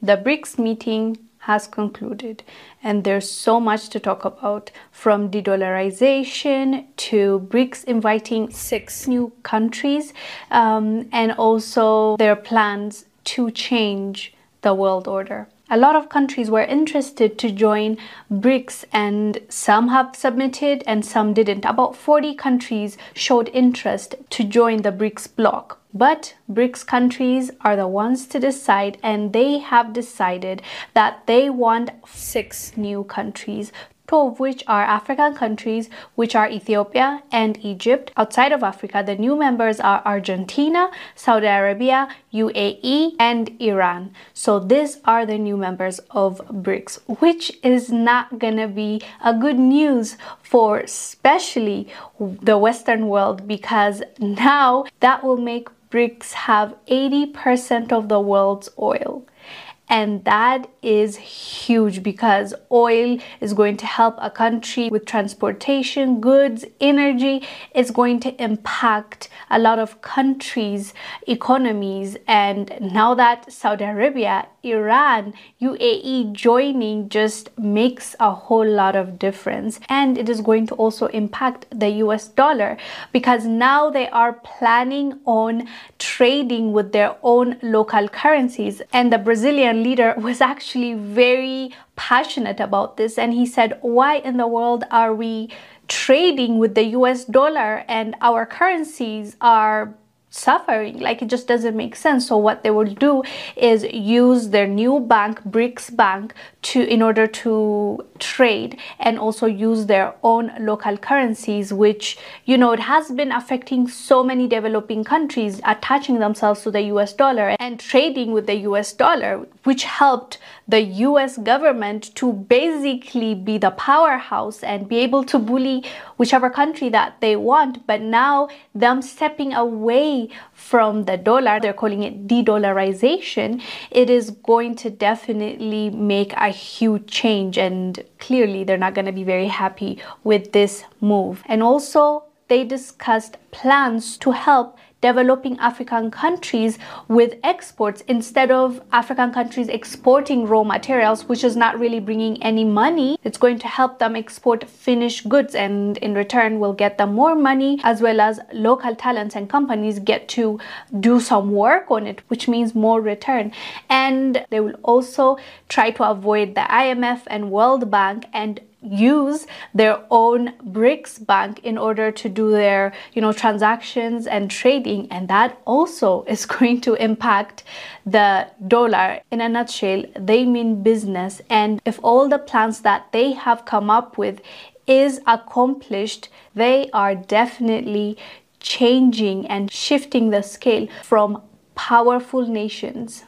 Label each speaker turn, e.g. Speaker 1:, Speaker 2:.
Speaker 1: The BRICS meeting has concluded and there's so much to talk about from de-dollarization to BRICS inviting six new countries um, and also their plans to change the world order. A lot of countries were interested to join BRICS and some have submitted and some didn't. About 40 countries showed interest to join the BRICS bloc. But BRICS countries are the ones to decide, and they have decided that they want six new countries two of which are African countries, which are Ethiopia and Egypt. Outside of Africa, the new members are Argentina, Saudi Arabia, UAE, and Iran. So these are the new members of BRICS, which is not gonna be a good news for especially the Western world because now that will make BRICS have 80% of the world's oil and that is huge because oil is going to help a country with transportation goods energy. It's going to impact a lot of countries economies. And now that saudi arabia iran uae joining just makes a whole lot of difference. And it is going to also impact the us dollar because now they are planning on trading with their own local currencies. And the brazilian leader was actually very passionate about this and he said, Why in the world are we trading with the US dollar and our currencies are suffering. Like it just doesn't make sense. So what they will do is use their new bank BRICS bank to in order to trade and also use their own local currencies which you know it has been affecting so many developing countries attaching themselves to the US dollar and trading with the US dollar which helped the US government to basically be the powerhouse and be able to bully whichever country that they want but now them stepping away from the dollar, they're calling it de-dollarization, it is going to definitely make a huge change and clearly they're not going to be very happy with this move. And also they discussed plans to help developing African countries with exports instead of African countries exporting raw materials, which is not really bringing any money. It's going to help them export finished goods, and in return, will get them more money as well as local talents and companies get to do some work on it, which means more return. And they will also try to avoid the IMF and World Bank and use their own BRICS bank in order to do their you know transactions and trading and that also is going to impact the dollar. In a nutshell they mean business and if all the plans that they have come up with is accomplished they are definitely changing and shifting the scale from powerful nations